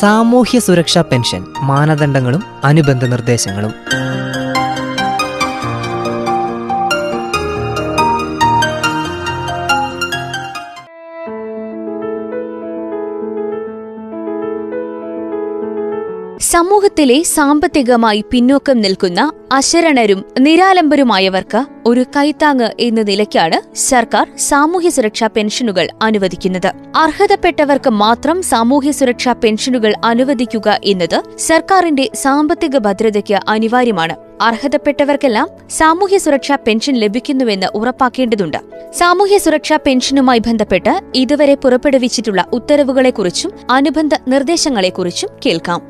സാമൂഹ്യ സുരക്ഷാ പെൻഷൻ മാനദണ്ഡങ്ങളും അനുബന്ധ നിർദ്ദേശങ്ങളും. സമൂഹത്തിലെ സാമ്പത്തികമായി പിന്നോക്കം നിൽക്കുന്ന അശരണരും നിരാലംബരുമായവർക്ക് ഒരു കൈത്താങ് എന്ന നിലയ്ക്കാണ് സർക്കാർ സാമൂഹ്യ സുരക്ഷാ പെൻഷനുകൾ അനുവദിക്കുന്നത്. അർഹതപ്പെട്ടവർക്ക് മാത്രം സാമൂഹ്യ സുരക്ഷാ പെൻഷനുകൾ അനുവദിക്കുക എന്നത് സർക്കാരിന്റെ സാമ്പത്തിക ഭദ്രതയ്ക്ക് അനിവാര്യമാണ്. അർഹതപ്പെട്ടവർക്കെല്ലാം സാമൂഹ്യ സുരക്ഷാ പെൻഷൻ ലഭിക്കുന്നുവെന്ന് ഉറപ്പാക്കേണ്ടതുണ്ട്. സാമൂഹ്യ സുരക്ഷാ പെൻഷനുമായി ബന്ധപ്പെട്ട് ഇതുവരെ പുറപ്പെടുവിച്ചിട്ടുള്ള ഉത്തരവുകളെക്കുറിച്ചും അനുബന്ധ നിർദ്ദേശങ്ങളെക്കുറിച്ചും കേൾക്കാം.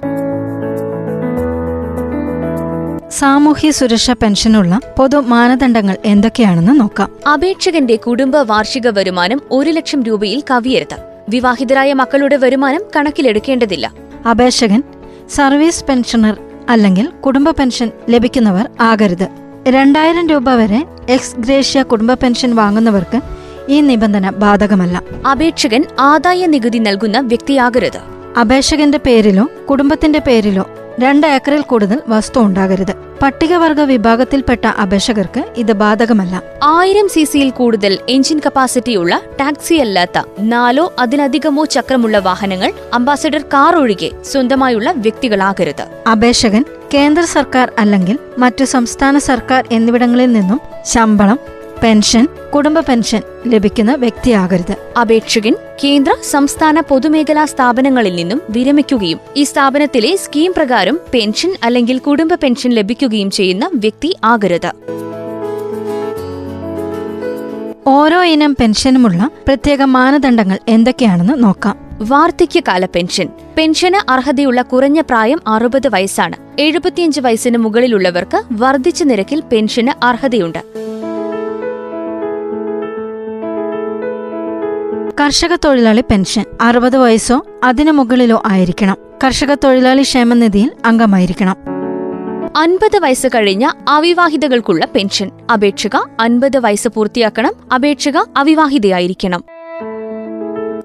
സാമൂഹ്യ സുരക്ഷ പെൻഷനുള്ള പൊതു മാനദണ്ഡങ്ങൾ എന്തൊക്കെയാണെന്ന് നോക്കാം. അപേക്ഷകന്റെ കുടുംബ വാർഷിക വരുമാനം ഒരു ലക്ഷം രൂപയിൽ കവിയരുത്. വിവാഹിതരായ മക്കളുടെ വരുമാനം കണക്കിലെടുക്കേണ്ടതില്ല. അപേക്ഷകൻ സർവീസ് പെൻഷനർ അല്ലെങ്കിൽ കുടുംബ പെൻഷൻ ലഭിക്കുന്നവർ ആകരുത്. രണ്ടായിരം രൂപ വരെ എക്സ് ഗ്രേഷ്യ കുടുംബ പെൻഷൻ വാങ്ങുന്നവർക്ക് ഈ നിബന്ധന ബാധകമല്ല. അപേക്ഷകൻ ആദായ നികുതി നൽകുന്ന വ്യക്തിയാകരുത്. അപേക്ഷകന്റെ പേരിലോ കുടുംബത്തിന്റെ പേരിലോ രണ്ട് ഏക്കറിൽ കൂടുതൽ വസ്തു ഉണ്ടാകരുത്. പട്ടികവർഗ വിഭാഗത്തിൽപ്പെട്ട അപേക്ഷകർക്ക് ഇത് ബാധകമല്ല. ആയിരം സി സിയിൽ കൂടുതൽ എഞ്ചിൻ കപ്പാസിറ്റിയുള്ള ടാക്സി അല്ലാത്ത നാലോ അതിലധികമോ ചക്രമുള്ള വാഹനങ്ങൾ അംബാസഡർ കാർ ഒഴികെ സ്വന്തമായുള്ള വ്യക്തികളാകരുത്. അപേക്ഷകൻ കേന്ദ്ര സർക്കാർ അല്ലെങ്കിൽ മറ്റു സംസ്ഥാന സർക്കാർ എന്നിവിടങ്ങളിൽ നിന്നും ശമ്പളം പെൻഷൻ കുടുംബ പെൻഷൻ ലഭിക്കുന്ന വ്യക്തിയാകരുത്. അപേക്ഷകൻ കേന്ദ്ര സംസ്ഥാന പൊതുമേഖലാ സ്ഥാപനങ്ങളിൽ നിന്നും വിരമിക്കുകയും ഈ സ്ഥാപനത്തിലെ സ്കീം പ്രകാരം പെൻഷൻ അല്ലെങ്കിൽ കുടുംബ പെൻഷൻ ലഭിക്കുകയും ചെയ്യുന്ന വ്യക്തി ആകരുത്. ഓരോ ഇനം പെൻഷനുമുള്ള പ്രത്യേക മാനദണ്ഡങ്ങൾ എന്തൊക്കെയാണെന്ന് നോക്കാം. വാർദ്ധക്യകാല പെൻഷൻ. പെൻഷന് അർഹതയുള്ള കുറഞ്ഞ പ്രായം അറുപത് വയസ്സാണ്. എഴുപത്തിയഞ്ച് വയസ്സിന് മുകളിലുള്ളവർക്ക് വർദ്ധിച്ച നിരക്കിൽ പെൻഷന് അർഹതയുണ്ട്. കർഷക തൊഴിലാളി പെൻഷൻ. അറുപത് വയസ്സോ അതിനു മുകളിലോ ആയിരിക്കണം. കർഷക തൊഴിലാളി ക്ഷേമനിധിയിൽ അംഗമായിരിക്കണം. അൻപത് വയസ്സ് കഴിഞ്ഞ അവിവാഹിതകൾക്കുള്ള പെൻഷൻ. അപേക്ഷക അൻപത് വയസ്സ് പൂർത്തിയാക്കണം. അപേക്ഷക അവിവാഹിതയായിരിക്കണം.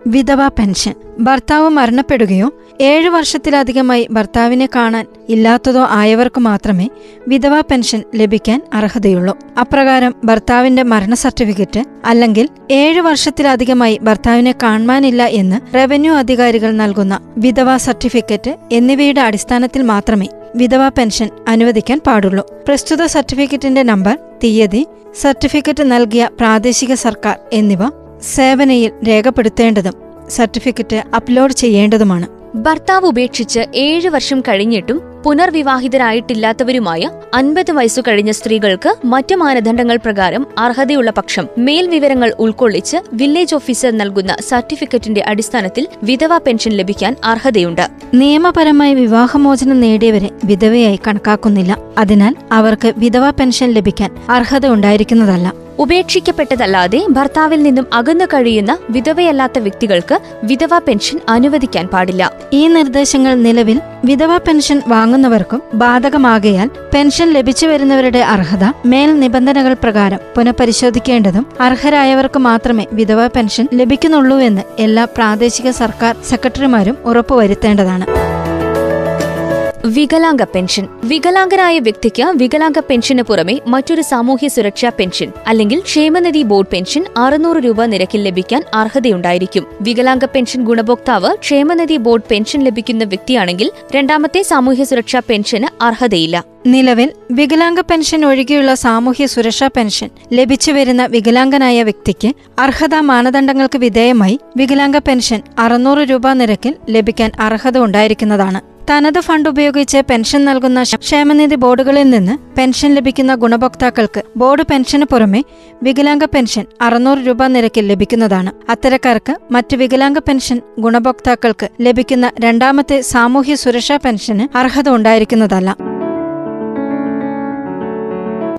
വിധവ പെൻഷൻ. ഭർത്താവ് മരണപ്പെടുകയോ ഏഴു വർഷത്തിലധികമായി ഭർത്താവിനെ കാണാൻ ഇല്ലാത്തതോ ആയവർക്ക് മാത്രമേ വിധവ പെൻഷൻ ലഭിക്കാൻ അർഹതയുള്ളൂ. അപ്രകാരം ഭർത്താവിന്റെ മരണ സർട്ടിഫിക്കറ്റ് അല്ലെങ്കിൽ ഏഴു വർഷത്തിലധികമായി ഭർത്താവിനെ കാണാനില്ല എന്ന് റവന്യൂ അധികാരികൾ നൽകുന്ന വിധവ സർട്ടിഫിക്കറ്റ് എന്നിവയുടെ അടിസ്ഥാനത്തിൽ മാത്രമേ വിധവ പെൻഷൻ അനുവദിക്കാൻ പാടുള്ളൂ. പ്രസ്തുത സർട്ടിഫിക്കറ്റിന്റെ നമ്പർ തീയതി സർട്ടിഫിക്കറ്റ് നൽകിയ പ്രാദേശിക സർക്കാർ എന്നിവ സേവനയിൽ രേഖപ്പെടുത്തേണ്ടതും സർട്ടിഫിക്കറ്റ് അപ്ലോഡ് ചെയ്യേണ്ടതുമാണ്. ഭർത്താവ് ഉപേക്ഷിച്ച് ഏഴ് വർഷം കഴിഞ്ഞിട്ടും പുനർവിവാഹിതരായിട്ടില്ലാത്തവരുമായ അൻപത് വയസ്സു കഴിഞ്ഞ സ്ത്രീകൾക്ക് മറ്റു മാനദണ്ഡങ്ങൾ പ്രകാരം അർഹതയുള്ള പക്ഷം മേൽവിവരങ്ങൾ ഉൾക്കൊള്ളിച്ച് വില്ലേജ് ഓഫീസർ നൽകുന്ന സർട്ടിഫിക്കറ്റിന്റെ അടിസ്ഥാനത്തിൽ വിധവ പെൻഷൻ ലഭിക്കാൻ അർഹതയുണ്ട്. നിയമപരമായി വിവാഹമോചനം നേടിയവരെ വിധവയായി കണക്കാക്കുന്നില്ല. അതിനാൽ അവർക്ക് വിധവ പെൻഷൻ ലഭിക്കാൻ അർഹത ഉണ്ടായിരിക്കുന്നതല്ല. ഉപേക്ഷിക്കപ്പെട്ടതല്ലാതെ ഭർത്താവിൽ നിന്നും അകന്നു കഴിയുന്ന വിധവയല്ലാത്ത വ്യക്തികൾക്ക് വിധവ പെൻഷൻ അനുവദിക്കാൻ പാടില്ല. ഈ നിർദ്ദേശങ്ങൾ നിലവിൽ വിധവ പെൻഷൻ വാങ്ങുന്നവർക്കും ബാധകമാകയാൽ പെൻഷൻ ലഭിച്ചു വരുന്നവരുടെ അർഹത മേൽ നിബന്ധനകൾ പ്രകാരം പുനഃപരിശോധിക്കേണ്ടതും അർഹരായവർക്ക് മാത്രമേ വിധവ പെൻഷൻ ലഭിക്കുന്നുള്ളൂ എന്ന് എല്ലാ പ്രാദേശിക സർക്കാർ സെക്രട്ടറിമാരും ഉറപ്പുവരുത്തേണ്ടതാണ്. വികലാംഗ പെൻഷൻ. വികലാംഗനായ വ്യക്തിക്ക് വികലാംഗ പെൻഷന് പുറമെ മറ്റൊരു സാമൂഹ്യ സുരക്ഷാ പെൻഷൻ അല്ലെങ്കിൽ ക്ഷേമനിധി ബോർഡ് പെൻഷൻ അറുന്നൂറ് രൂപ നിരക്കിൽ ലഭിക്കാൻ അർഹതയുണ്ടായിരിക്കും. വികലാംഗ പെൻഷൻ ഗുണഭോക്താവ് ക്ഷേമനിധി ബോർഡ് പെൻഷൻ ലഭിക്കുന്ന വ്യക്തിയാണെങ്കിൽ രണ്ടാമത്തെ സാമൂഹ്യ സുരക്ഷാ പെൻഷന് അർഹതയില്ല. നിലവിൽ വികലാംഗ പെൻഷൻ ഒഴികെയുള്ള സാമൂഹ്യ സുരക്ഷാ പെൻഷൻ ലഭിച്ചു വരുന്ന വികലാംഗനായ വ്യക്തിക്ക് അർഹതാ മാനദണ്ഡങ്ങൾക്ക് വിധേയമായി വികലാംഗ പെൻഷൻ അറുന്നൂറ് രൂപ നിരക്കിൽ ലഭിക്കാൻ അർഹത ഉണ്ടായിരിക്കുന്നതാണ്. തനത് ഫണ്ട് ഉപയോഗിച്ച് പെൻഷൻ നൽകുന്ന ക്ഷേമനിധി ബോർഡുകളിൽ നിന്ന് പെൻഷൻ ലഭിക്കുന്ന ഗുണഭോക്താക്കൾക്ക് ബോർഡ് പെൻഷന് പുറമെ വികലാംഗ പെൻഷൻ അറുന്നൂറ് രൂപ നിരക്കിൽ ലഭിക്കുന്നതാണ്. അത്തരക്കാർക്ക് മറ്റ് വികലാംഗ പെൻഷൻ ഗുണഭോക്താക്കൾക്ക് ലഭിക്കുന്ന രണ്ടാമത്തെ സാമൂഹ്യ സുരക്ഷാ പെൻഷന് അർഹത ഉണ്ടായിരിക്കുന്നതല്ല.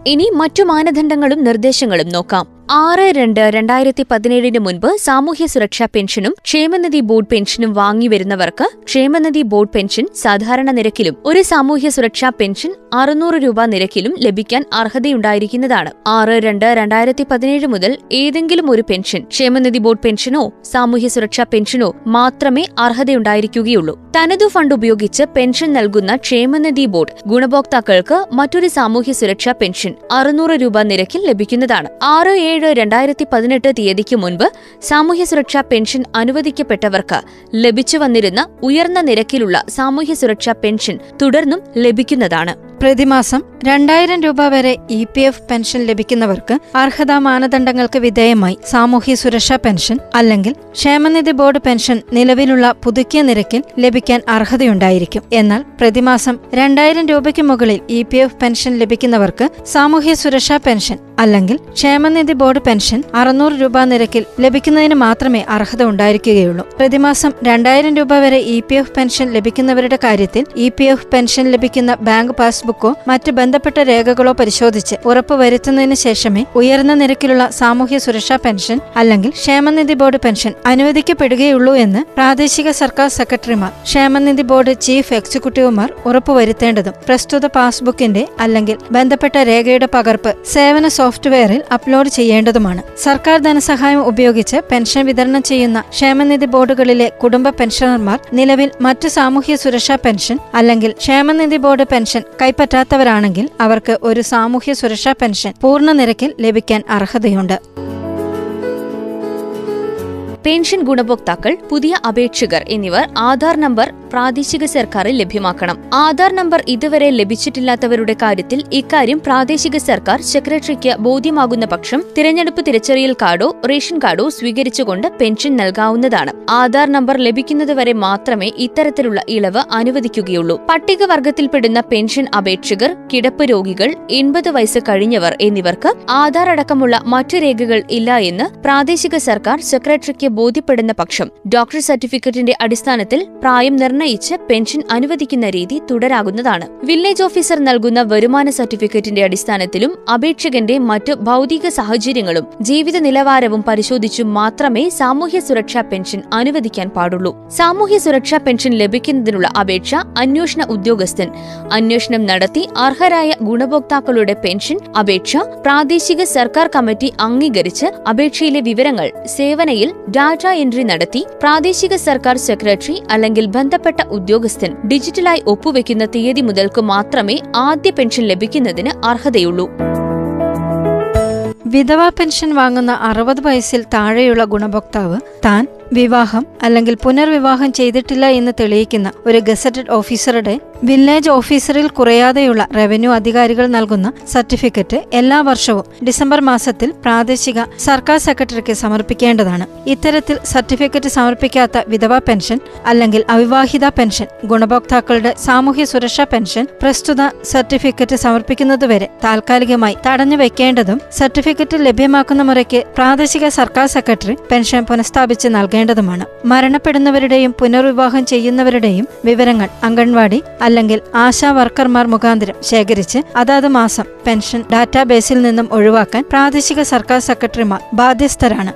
ഇനി മറ്റു മാനദണ്ഡങ്ങളും നിർദ്ദേശങ്ങളും നോക്കാം. ആറ് രണ്ട് രണ്ടായിരത്തി പതിനേഴിന് മുൻപ് സാമൂഹ്യ സുരക്ഷാ പെൻഷനും ക്ഷേമനിധി ബോർഡ് പെൻഷനും വാങ്ങിവരുന്നവർക്ക് ക്ഷേമനിധി ബോർഡ് പെൻഷൻ സാധാരണ നിരക്കിലും ഒരു സാമൂഹ്യ സുരക്ഷാ പെൻഷൻ അറുന്നൂറ് രൂപ നിരക്കിലും ലഭിക്കാൻ അർഹതയുണ്ടായിരിക്കുന്നതാണ്. ആറ് രണ്ട് രണ്ടായിരത്തി പതിനേഴ് മുതൽ ഏതെങ്കിലും ഒരു പെൻഷൻ ക്ഷേമനിധി ബോർഡ് പെൻഷനോ സാമൂഹ്യ സുരക്ഷാ പെൻഷനോ മാത്രമേ അർഹതയുണ്ടായിരിക്കുകയുള്ളൂ. തനതു ഫണ്ട് ഉപയോഗിച്ച് പെൻഷൻ നൽകുന്ന ക്ഷേമനിധി ബോർഡ് ഗുണഭോക്താക്കൾക്ക് മറ്റൊരു സാമൂഹ്യ സുരക്ഷാ പെൻഷൻ അറുന്നൂറ് രൂപ നിരക്കിൽ ലഭിക്കുന്നതാണ്. ആറ് ഏഴ് രണ്ടായിരത്തി പതിനെട്ട് തീയതിക്ക് മുൻപ് സാമൂഹ്യ സുരക്ഷാ പെൻഷൻ അനുവദിക്കപ്പെട്ടവർക്ക് ലഭിച്ചു വന്നിരുന്ന ഉയർന്ന നിരക്കിലുള്ള സാമൂഹ്യ സുരക്ഷാ പെൻഷൻ തുടർന്നും ലഭിക്കുന്നതാണ്. പ്രതിമാസം രണ്ടായിരം രൂപ വരെ ഇ പി എഫ് പെൻഷൻ ലഭിക്കുന്നവർക്ക് അർഹതാ മാനദണ്ഡങ്ങൾക്ക് വിധേയമായി സാമൂഹ്യ സുരക്ഷാ പെൻഷൻ അല്ലെങ്കിൽ ക്ഷേമനിധി ബോർഡ് പെൻഷൻ നിലവിലുള്ള പുതുക്കിയ നിരക്കിൽ ലഭിക്കാൻ അർഹതയുണ്ടായിരിക്കും. എന്നാൽ പ്രതിമാസം രണ്ടായിരം രൂപയ്ക്ക് മുകളിൽ ഇ പി എഫ് പെൻഷൻ ലഭിക്കുന്നവർക്ക് സാമൂഹ്യ സുരക്ഷാ പെൻഷൻ അല്ലെങ്കിൽ ക്ഷേമനിധി ബോർഡ് പെൻഷൻ അറുന്നൂറ് രൂപ നിരക്കിൽ ലഭിക്കുന്നതിന് മാത്രമേ അർഹത ഉണ്ടായിരിക്കുകയുള്ളൂ. പ്രതിമാസം രണ്ടായിരം രൂപ വരെ ഇ പി എഫ് പെൻഷൻ ലഭിക്കുന്നവരുടെ കാര്യത്തിൽ ഇ പി എഫ് പെൻഷൻ ലഭിക്കുന്ന ബാങ്ക് പാസ്ബുക്കോ മറ്റ് ബന്ധപ്പെട്ട രേഖകളോ പരിശോധിച്ച് ഉറപ്പുവരുത്തുന്നതിന് ശേഷമേ ഉയർന്ന നിരക്കിലുള്ള സാമൂഹ്യ സുരക്ഷാ പെൻഷൻ അല്ലെങ്കിൽ ക്ഷേമനിധി ബോർഡ് പെൻഷൻ അനുവദിക്കപ്പെടുകയുള്ളൂ എന്ന് പ്രാദേശിക സർക്കാർ സെക്രട്ടറിമാർ ക്ഷേമനിധി ബോർഡ് ചീഫ് എക്സിക്യൂട്ടീവുമാർ ഉറപ്പുവരുത്തേണ്ടതും പ്രസ്തുത പാസ്ബുക്കിന്റെ അല്ലെങ്കിൽ ബന്ധപ്പെട്ട രേഖയുടെ പകർപ്പ് സേവന സോഫ്റ്റ്വെയറിൽ അപ്ലോഡ് ചെയ്യേണ്ടതുമാണ്. സർക്കാർ ധനസഹായം ഉപയോഗിച്ച് പെൻഷൻ വിതരണം ചെയ്യുന്ന ക്ഷേമനിധി ബോർഡുകളിലെ കുടുംബ പെൻഷനർമാർ നിലവിൽ മറ്റ് സാമൂഹ്യ സുരക്ഷാ പെൻഷൻ അല്ലെങ്കിൽ ക്ഷേമനിധി ബോർഡ് പെൻഷൻ കൈപ്പറ്റാത്തവരാണെങ്കിൽ അവർക്ക് ഒരു സാമൂഹ്യ സുരക്ഷാ പെൻഷൻ പൂർണ നിരക്കിൽ ലഭിക്കാൻ അർഹതയുണ്ട് പെൻഷൻ ഗുണഭോക്താക്കൾ പുതിയ അപേക്ഷകർ എന്നിവർ ആധാർ നമ്പർ പ്രാദേശിക സർക്കാരിൽ ലഭ്യമാക്കണം. ആധാർ നമ്പർ ഇതുവരെ ലഭിച്ചിട്ടില്ലാത്തവരുടെ കാര്യത്തിൽ ഇക്കാര്യം പ്രാദേശിക സർക്കാർ സെക്രട്ടറിക്ക് ബോധ്യമാകുന്ന പക്ഷം തിരഞ്ഞെടുപ്പ് തിരിച്ചറിയൽ കാർഡോ റേഷൻ കാർഡോ സ്വീകരിച്ചുകൊണ്ട് പെൻഷൻ നൽകാവുന്നതാണ്. ആധാർ നമ്പർ ലഭിക്കുന്നതുവരെ മാത്രമേ ഇത്തരത്തിലുള്ള ഇളവ് അനുവദിക്കുകയുള്ളൂ. പട്ടികവർഗത്തിൽപ്പെടുന്ന പെൻഷൻ അപേക്ഷകർ കിടപ്പ് രോഗികൾ എൺപത് വയസ്സ് കഴിഞ്ഞവർ എന്നിവർക്ക് ആധാർ അടക്കമുള്ള മറ്റു രേഖകൾ ഇല്ല എന്ന് പ്രാദേശിക സർക്കാർ സെക്രട്ടറിക്ക് ബോധ്യപ്പെടുന്ന പക്ഷം. ഡോക്ടർ സർട്ടിഫിക്കറ്റിന്റെ അടിസ്ഥാനത്തിൽ പ്രായം നിർണയിച്ച് പെൻഷൻ അനുവദിക്കുന്ന രീതി തുടരാകുന്നതാണ്. വില്ലേജ് ഓഫീസർ നൽകുന്ന വരുമാന സർട്ടിഫിക്കറ്റിന്റെ അടിസ്ഥാനത്തിലും അപേക്ഷകന്റെ മറ്റ് ഭൗതിക സാഹചര്യങ്ങളും ജീവിത നിലവാരവും പരിശോധിച്ചും മാത്രമേ സാമൂഹ്യ സുരക്ഷാ പെൻഷൻ അനുവദിക്കാൻ പാടുള്ളൂ. സാമൂഹ്യ സുരക്ഷാ പെൻഷൻ ലഭിക്കുന്നതിനുള്ള അപേക്ഷ അന്വേഷണ ഉദ്യോഗസ്ഥൻ. അന്വേഷണം നടത്തി അർഹരായ ഗുണഭോക്താക്കളുടെ പെൻഷൻ അപേക്ഷ പ്രാദേശിക സർക്കാർ കമ്മിറ്റി അംഗീകരിച്ച് അപേക്ഷയിലെ വിവരങ്ങൾ സേവനയിൽ ഡാറ്റ എൻട്രി നടത്തി പ്രാദേശിക സർക്കാർ സെക്രട്ടറി അല്ലെങ്കിൽ ബന്ധപ്പെട്ട ഉദ്യോഗസ്ഥൻ ഡിജിറ്റലായി ഒപ്പുവെക്കുന്ന തീയതി മുതൽക്ക് മാത്രമേ ആദ്യ പെൻഷൻ ലഭിക്കുന്നതിന് അർഹതയുള്ളൂ. വിധവാ പെൻഷൻ വാങ്ങുന്ന അറുപത് വയസ്സിൽ താഴെയുള്ള ഗുണഭോക്താവ് താൻ വിവാഹം അല്ലെങ്കിൽ പുനർവിവാഹം ചെയ്തിട്ടില്ല എന്ന് തെളിയിക്കുന്ന ഒരു ഗസറ്റഡ് ഓഫീസറുടെ വില്ലേജ് ഓഫീസറിൽ കുറയാതെയുള്ള റവന്യൂ അധികാരികൾ നൽകുന്ന സർട്ടിഫിക്കറ്റ് എല്ലാ വർഷവും ഡിസംബർ മാസത്തിൽ പ്രാദേശിക സർക്കാർ സെക്രട്ടറിക്ക് സമർപ്പിക്കേണ്ടതാണ്. ഇത്തരത്തിൽ സർട്ടിഫിക്കറ്റ് സമർപ്പിക്കാത്ത വിധവാ പെൻഷൻ അല്ലെങ്കിൽ അവിവാഹിത പെൻഷൻ ഗുണഭോക്താക്കളുടെ സാമൂഹ്യ സുരക്ഷാ പെൻഷൻ പ്രസ്തുത സർട്ടിഫിക്കറ്റ് സമർപ്പിക്കുന്നതുവരെ താൽക്കാലികമായി തടഞ്ഞു വെക്കേണ്ടതും സർട്ടിഫിക്കറ്റ് ലഭ്യമാക്കുന്ന മുറയ്ക്ക് പ്രാദേശിക സർക്കാർ സെക്രട്ടറി പെൻഷൻ പുനഃസ്ഥാപിച്ച് നൽകേണ്ടതുമാണ് മരണപ്പെടുന്നവരുടെയും പുനർവിവാഹം ചെയ്യുന്നവരുടെയും വിവരങ്ങൾ അംഗൻവാടി അല്ലെങ്കിൽ ആശാ വർക്കർമാർ മുഖാന്തരം ശേഖരിച്ച് അതാത് മാസം പെൻഷൻ ഡാറ്റാബേസിൽ നിന്നും ഒഴിവാക്കാൻ പ്രാദേശിക സർക്കാർ സെക്രട്ടറിമാർ ബാധ്യസ്ഥരാണ്.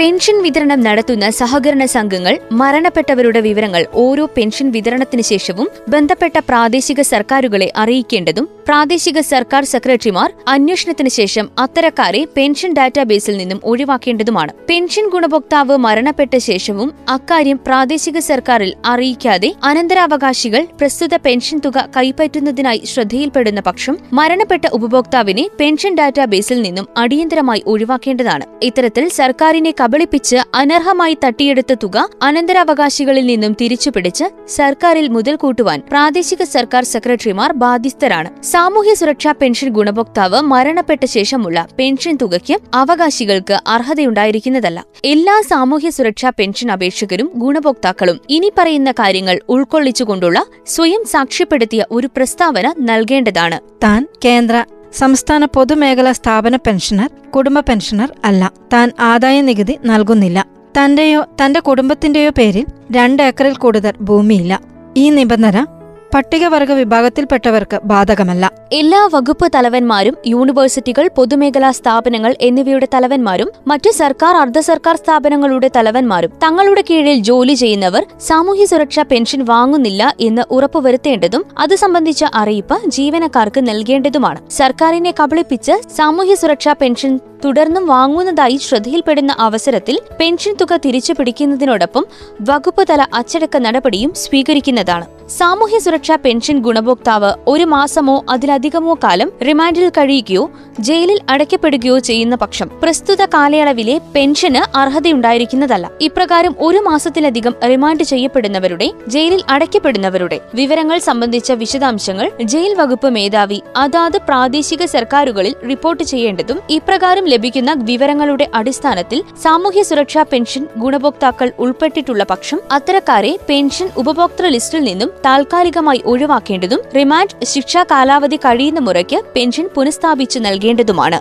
പെൻഷൻ വിതരണം നടത്തുന്ന സഹകരണ സംഘങ്ങൾ മരണപ്പെട്ടവരുടെ വിവരങ്ങൾ ഓരോ പെൻഷൻ വിതരണത്തിന് ശേഷവും ബന്ധപ്പെട്ട പ്രാദേശിക സർക്കാരുകളെ അറിയിക്കേണ്ടതും പ്രാദേശിക സർക്കാർ സെക്രട്ടറിമാർ അന്വേഷണത്തിന് ശേഷം അത്തരക്കാരെ പെൻഷൻ ഡാറ്റാബേസിൽ നിന്നും ഒഴിവാക്കേണ്ടതുമാണ്. പെൻഷൻ ഗുണഭോക്താവ് മരണപ്പെട്ട ശേഷവും അക്കാര്യം പ്രാദേശിക സർക്കാരിൽ അറിയിക്കാതെ അനന്തരാവകാശികൾ പ്രസ്തുത പെൻഷൻ തുക കൈപ്പറ്റുന്നതിനായി ശ്രദ്ധയിൽപ്പെടുന്ന പക്ഷം മരണപ്പെട്ട ഉപഭോക്താവിനെ പെൻഷൻ ഡാറ്റാബേസിൽ നിന്നും അടിയന്തരമായി ഒഴിവാക്കേണ്ടതാണ്. ഇത്തരത്തിൽ സർക്കാരിനെ കബളിപ്പിച്ച് അനർഹമായി തട്ടിയെടുത്ത തുക അനന്തരാവകാശികളിൽ നിന്നും തിരിച്ചുപിടിച്ച് സർക്കാരിൽ മുതൽ കൂട്ടുവാൻ പ്രാദേശിക സർക്കാർ സെക്രട്ടറിമാർ ബാധ്യസ്ഥരാണ്. സാമൂഹ്യ സുരക്ഷാ പെൻഷൻ ഗുണഭോക്താവ് മരണപ്പെട്ട ശേഷമുള്ള പെൻഷൻ തുകയ്ക്ക് അവകാശികൾക്ക് അർഹതയുണ്ടായിരിക്കുന്നതല്ല. എല്ലാ സാമൂഹ്യ സുരക്ഷാ പെൻഷൻ അപേക്ഷകരും ഗുണഭോക്താക്കളും ഇനി പറയുന്ന കാര്യങ്ങൾ ഉൾക്കൊള്ളിച്ചുകൊണ്ടുള്ള സ്വയം സാക്ഷ്യപ്പെടുത്തിയ ഒരു പ്രസ്താവന നൽകേണ്ടതാണ്. താൻ കേന്ദ്ര സംസ്ഥാന പൊതുമേഖലാ സ്ഥാപന പെൻഷനർ കുടുംബ പെൻഷനർ അല്ല. താൻ ആദായ നികുതി നൽകുന്നില്ല. തന്റെയോ തന്റെ കുടുംബത്തിന്റെയോ പേരിൽ രണ്ട് ഏക്കറിൽ കൂടുതൽ ഭൂമിയില്ല. ഈ നിബന്ധന പട്ടികവർഗ വിഭാഗത്തിൽപ്പെട്ടവർക്ക് ബാധകമല്ല. എല്ലാ വകുപ്പ് തലവന്മാരും യൂണിവേഴ്സിറ്റികൾ പൊതുമേഖലാ സ്ഥാപനങ്ങൾ എന്നിവയുടെ തലവന്മാരും മറ്റ് സർക്കാർ അർദ്ധ സർക്കാർ സ്ഥാപനങ്ങളുടെ തലവന്മാരും തങ്ങളുടെ കീഴിൽ ജോലി ചെയ്യുന്നവർ സാമൂഹ്യ സുരക്ഷാ പെൻഷൻ വാങ്ങുന്നില്ല എന്ന് ഉറപ്പുവരുത്തേണ്ടതും അത് സംബന്ധിച്ച അറിയിപ്പ് ജീവനക്കാർക്ക് നൽകേണ്ടതുമാണ്. സർക്കാരിനെ കബളിപ്പിച്ച് സാമൂഹ്യ സുരക്ഷാ പെൻഷൻ തുടർന്നും വാങ്ങുന്നതായി ശ്രദ്ധയിൽപ്പെടുന്ന അവസരത്തിൽ പെൻഷൻ തുക തിരിച്ചു പിടിക്കുന്നതിനോടൊപ്പം വകുപ്പ് തല അച്ചടക്ക നടപടിയും സ്വീകരിക്കുന്നതാണ്. സാമൂഹ്യ സുരക്ഷാ പെൻഷൻ ഗുണഭോക്താവ് ഒരു മാസമോ അതിലധികമോ കാലം റിമാൻഡിൽ കഴിയുകയോ ജയിലിൽ അടയ്ക്കപ്പെടുകയോ ചെയ്യുന്ന പക്ഷം പ്രസ്തുത കാലയളവിലെ പെൻഷന് അർഹതയുണ്ടായിരിക്കുന്നതല്ല. ഇപ്രകാരം ഒരു മാസത്തിലധികം റിമാൻഡ് ചെയ്യപ്പെടുന്നവരുടെ ജയിലിൽ അടയ്ക്കപ്പെടുന്നവരുടെ വിവരങ്ങൾ സംബന്ധിച്ച വിശദാംശങ്ങൾ ജയിൽ വകുപ്പ് മേധാവി അതാത് പ്രാദേശിക സർക്കാരുകളിൽ റിപ്പോർട്ട് ചെയ്യേണ്ടതും ഇപ്രകാരം ലഭിക്കുന്ന വിവരങ്ങളുടെ അടിസ്ഥാനത്തിൽ സാമൂഹ്യ സുരക്ഷാ പെൻഷൻ ഗുണഭോക്താക്കൾ ഉൾപ്പെട്ടിട്ടുള്ള പക്ഷം അത്തരക്കാരെ പെൻഷൻ ഉപഭോക്തൃ ലിസ്റ്റിൽ നിന്നും താൽക്കാലികമായി ഒഴിവാക്കേണ്ടതും റിമാൻഡ് ശിക്ഷാ കാലാവധി കഴിയുന്ന മുറയ്ക്ക് പെൻഷൻ പുനഃസ്ഥാപിച്ചു നൽകേണ്ടതുമാണ്.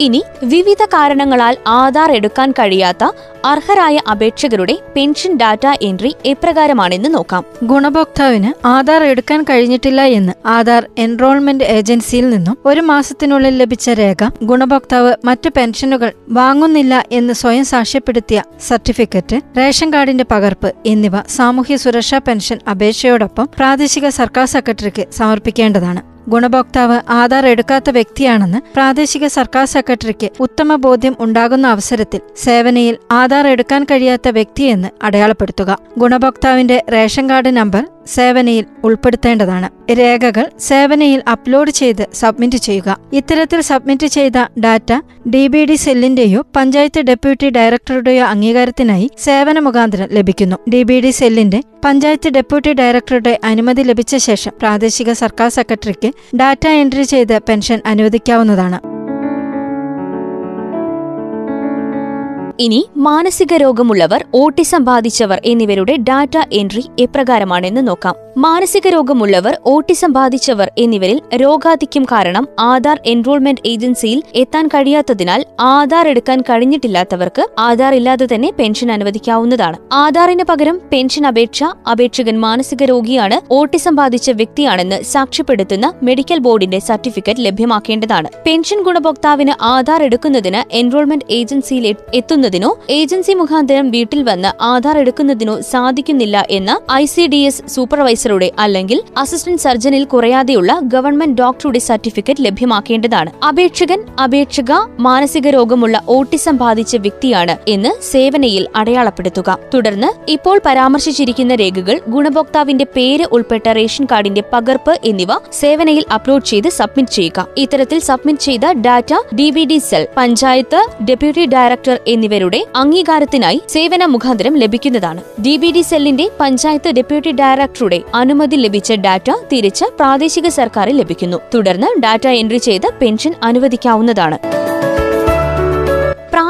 ഇനി വിവിധ കാരണങ്ങളാൽ ആധാർ എടുക്കാൻ കഴിയാത്ത അർഹരായ അപേക്ഷകരുടെ പെൻഷൻ ഡാറ്റ എൻട്രി എപ്രകാരമാണെന്ന് നോക്കാം. ഗുണഭോക്താവിന് ആധാർ എടുക്കാൻ കഴിഞ്ഞിട്ടില്ല എന്ന് ആധാർ എൻറോൾമെന്റ് ഏജൻസിയിൽ നിന്നും ഒരു മാസത്തിനുള്ളിൽ ലഭിച്ച രേഖ ഗുണഭോക്താവ് മറ്റു പെൻഷനുകൾ വാങ്ങുന്നില്ല എന്ന് സ്വയം സാക്ഷ്യപ്പെടുത്തിയ സർട്ടിഫിക്കറ്റ് റേഷൻ കാർഡിന്റെ പകർപ്പ് എന്നിവ സാമൂഹ്യ സുരക്ഷാ പെൻഷൻ അപേക്ഷയോടൊപ്പം പ്രാദേശിക സർക്കാർ സെക്രട്ടറിക്ക് സമർപ്പിക്കേണ്ടതാണ്. ഗുണഭോക്താവ് ആധാർ എടുക്കാത്ത വ്യക്തിയാണെന്ന് പ്രാദേശിക സർക്കാർ സെക്രട്ടറിക്ക് ഉത്തമ ബോധ്യം ഉണ്ടാകുന്ന അവസരത്തിൽ സേവനയിൽ ആധാർ എടുക്കാൻ കഴിയാത്ത വ്യക്തിയെന്ന് അടയാളപ്പെടുത്തുക. ഗുണഭോക്താവിന്റെ റേഷൻ കാർഡ് നമ്പർ സേവനയിൽ ഉൾപ്പെടുത്തേണ്ടതാണ്. രേഖകൾ സേവനയിൽ അപ്ലോഡ് ചെയ്ത് സബ്മിറ്റ് ചെയ്യുക. ഇത്തരത്തിൽ സബ്മിറ്റ് ചെയ്ത ഡാറ്റ ഡി ബി ഡി സെല്ലിന്റെയോ പഞ്ചായത്ത് ഡെപ്യൂട്ടി ഡയറക്ടറുടെയോ അംഗീകാരത്തിനായി സേവന മുഖാന്തരം ലഭിക്കുന്നു. ഡി ബി ഡി സെല്ലിന്റെ പഞ്ചായത്ത് ഡെപ്യൂട്ടി ഡയറക്ടറുടെ അനുമതി ലഭിച്ച ശേഷം പ്രാദേശിക സർക്കാർ സെക്രട്ടറിക്ക് ഡാറ്റ എൻട്രി ചെയ്ത് പെൻഷൻ അനുവദിക്കാവുന്നതാണ്. ഇനി മാനസിക രോഗമുള്ളവർ ഓട്ടിസം ബാധിച്ചവർ എന്നിവരുടെ ഡാറ്റ എൻട്രി എപ്രകാരമാണെന്ന് നോക്കാം. മാനസിക രോഗമുള്ളവർ ഓട്ടിസം ബാധിച്ചവർ എന്നിവരിൽ രോഗാധിക്യം കാരണം ആധാർ എൻറോൾമെന്റ് ഏജൻസിയിൽ എത്താൻ കഴിയാത്തതിനാൽ ആധാർ എടുക്കാൻ കഴിഞ്ഞിട്ടില്ലാത്തവർക്ക് ആധാർ ഇല്ലാതെ തന്നെ പെൻഷൻ അനുവദിക്കാവുന്നതാണ്. ആധാറിന് പകരം പെൻഷൻ അപേക്ഷ അപേക്ഷകൻ മാനസിക രോഗിയാണ് ഓട്ടിസം ബാധിച്ച വ്യക്തിയാണെന്ന് സാക്ഷ്യപ്പെടുത്തുന്ന മെഡിക്കൽ ബോർഡിന്റെ സർട്ടിഫിക്കറ്റ് ലഭ്യമാക്കേണ്ടതാണ്. പെൻഷൻ ഗുണഭോക്താവിന് ആധാർ എടുക്കുന്നതിന് എൻറോൾമെന്റ് ഏജൻസിയിൽ എ- എത്തുന്നതിനോ ഏജൻസി മുഖാന്തരം വീട്ടിൽ വന്ന് ആധാർ എടുക്കുന്നതിനോ സാധിക്കുന്നില്ല എന്ന ഐ സി ഡി എസ് സൂപ്പർവൈസറുടെ അല്ലെങ്കിൽ അസിസ്റ്റന്റ് സർജനിൽ കുറയാതെയുള്ള ഗവൺമെന്റ് ഡോക്ടറുടെ സർട്ടിഫിക്കറ്റ് ലഭ്യമാക്കേണ്ടതാണ്. അപേക്ഷകൻ അപേക്ഷക മാനസിക രോഗമുള്ള ഓട്ടിസം ബാധിച്ച വ്യക്തിയാണ് എന്ന് സേവനയിൽ അടയാളപ്പെടുത്തുക. തുടർന്ന് ഇപ്പോൾ പരാമർശിച്ചിരിക്കുന്ന രേഖകൾ ഗുണഭോക്താവിന്റെ പേര് ഉൾപ്പെട്ട റേഷൻ കാർഡിന്റെ പകർപ്പ് എന്നിവ സേവനയിൽ അപ്ലോഡ് ചെയ്ത് സബ്മിറ്റ് ചെയ്യുക. ഇത്തരത്തിൽ സബ്മിറ്റ് ചെയ്ത data D cell panchayat deputy director എന്നിവരുടെ അംഗീകാരത്തിനായി സേവന മുഖാന്തരം ലഭിക്കുന്നതാണ്. ഡി ബി ഡി സെല്ലിന്റെ പഞ്ചായത്ത് ഡെപ്യൂട്ടി ഡയറക്ടറുടെ അനുമതി ലഭിച്ച ഡാറ്റ തിരിച്ച് പ്രാദേശിക സർക്കാരിൽ ലഭിക്കുന്നു. തുടർന്ന് ഡാറ്റ എൻട്രി ചെയ്ത് പെൻഷൻ അനുവദിക്കാവുന്നതാണ്.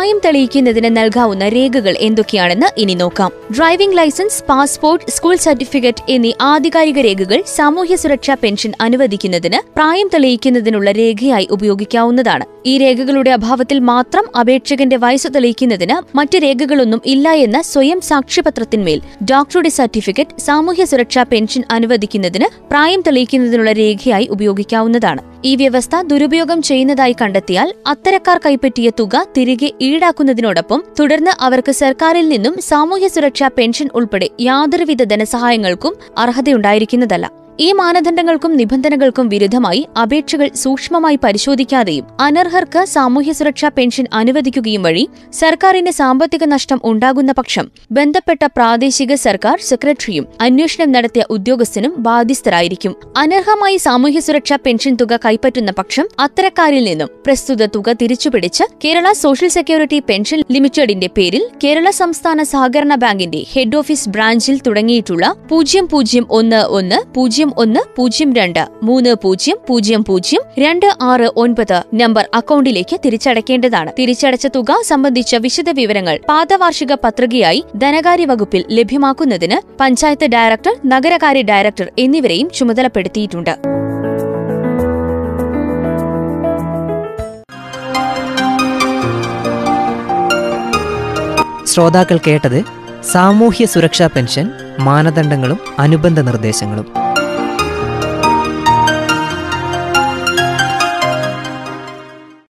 പ്രായം തെളിയിക്കുന്നതിന് നൽകാവുന്ന രേഖകൾ എന്തൊക്കെയാണെന്ന് ഇനി നോക്കാം. Driving licence passport school certificate എന്നീ ആധികാരിക രേഖകൾ സാമൂഹ്യ സുരക്ഷാ പെൻഷൻ അനുവദിക്കുന്നതിന് പ്രായം തെളിയിക്കുന്നതിനുള്ള രേഖയായി ഉപയോഗിക്കാവുന്നതാണ്. ഈ രേഖകളുടെ അഭാവത്തിൽ മാത്രം അപേക്ഷകന്റെ വയസ്സ് തെളിയിക്കുന്നതിന് മറ്റ് രേഖകളൊന്നും ഇല്ല എന്ന സ്വയം സാക്ഷ്യപത്രത്തിന്മേൽ ഡോക്ടറുടെ സർട്ടിഫിക്കറ്റ് സാമൂഹ്യ സുരക്ഷാ പെൻഷൻ അനുവദിക്കുന്നതിന് പ്രായം തെളിയിക്കുന്നതിനുള്ള രേഖയായി ഉപയോഗിക്കാവുന്നതാണ്. ഈ വ്യവസ്ഥ ദുരുപയോഗം ചെയ്യുന്നതായി കണ്ടെത്തിയാൽ അത്തരക്കാർ കൈപ്പറ്റിയ തുക തിരികെ ഈടാക്കുന്നതിനോടൊപ്പം തുടർന്ന് അവർക്ക് സർക്കാരിൽ നിന്നും സാമൂഹ്യ സുരക്ഷാ പെൻഷൻ ഉൾപ്പെടെ യാതൊരുവിധ ധനസഹായങ്ങൾക്കും അർഹതയുണ്ടായിരിക്കുന്നതല്ല. ഈ മാനദണ്ഡങ്ങൾക്കും നിബന്ധനകൾക്കും വിരുദ്ധമായി അപേക്ഷകൾ സൂക്ഷ്മമായി പരിശോധിക്കാതെയും അനർഹർക്ക് സാമൂഹ്യ സുരക്ഷാ പെൻഷൻ അനുവദിക്കുകയും വഴി സർക്കാരിന് സാമ്പത്തിക നഷ്ടം ഉണ്ടാകുന്ന പക്ഷം ബന്ധപ്പെട്ട പ്രാദേശിക സർക്കാർ സെക്രട്ടറിയും അന്വേഷണം നടത്തിയ ഉദ്യോഗസ്ഥനും ബാധ്യസ്ഥരായിരിക്കും. അനർഹമായി സാമൂഹ്യ സുരക്ഷാ പെൻഷൻ തുക കൈപ്പറ്റുന്ന പക്ഷം അത്തരക്കാരിൽ നിന്നും പ്രസ്തുത തുക തിരിച്ചുപിടിച്ച് കേരള സോഷ്യൽ സെക്യൂരിറ്റി പെൻഷൻ ലിമിറ്റഡിന്റെ പേരിൽ കേരള സംസ്ഥാന സഹകരണ ബാങ്കിന്റെ ഹെഡ് ഓഫീസ് ബ്രാഞ്ചിൽ തുടങ്ങിയിട്ടുള്ള പൂജ്യം പൂജ്യം ഒന്ന് ഒന്ന് പൂജ്യം ഒന്ന് പൂജ്യം രണ്ട് മൂന്ന് പൂജ്യം പൂജ്യം പൂജ്യം രണ്ട് ആറ് ഒൻപത് നമ്പർ അക്കൗണ്ടിലേക്ക് തിരിച്ചടയ്ക്കേണ്ടതാണ്. തിരിച്ചടച്ച തുക സംബന്ധിച്ച വിശദ വിവരങ്ങൾ പാദവാർഷിക പത്രികയായി ധനകാര്യ വകുപ്പിൽ ലഭ്യമാക്കുന്നതിന് പഞ്ചായത്ത് ഡയറക്ടർ നഗരകാര്യ ഡയറക്ടർ എന്നിവരെയും ചുമതലപ്പെടുത്തിയിട്ടുണ്ട്. ശ്രോതാക്കൾ കേട്ടത് സാമൂഹ്യ സുരക്ഷാ പെൻഷൻ മാനദണ്ഡങ്ങളും അനുബന്ധ നിർദ്ദേശങ്ങളും.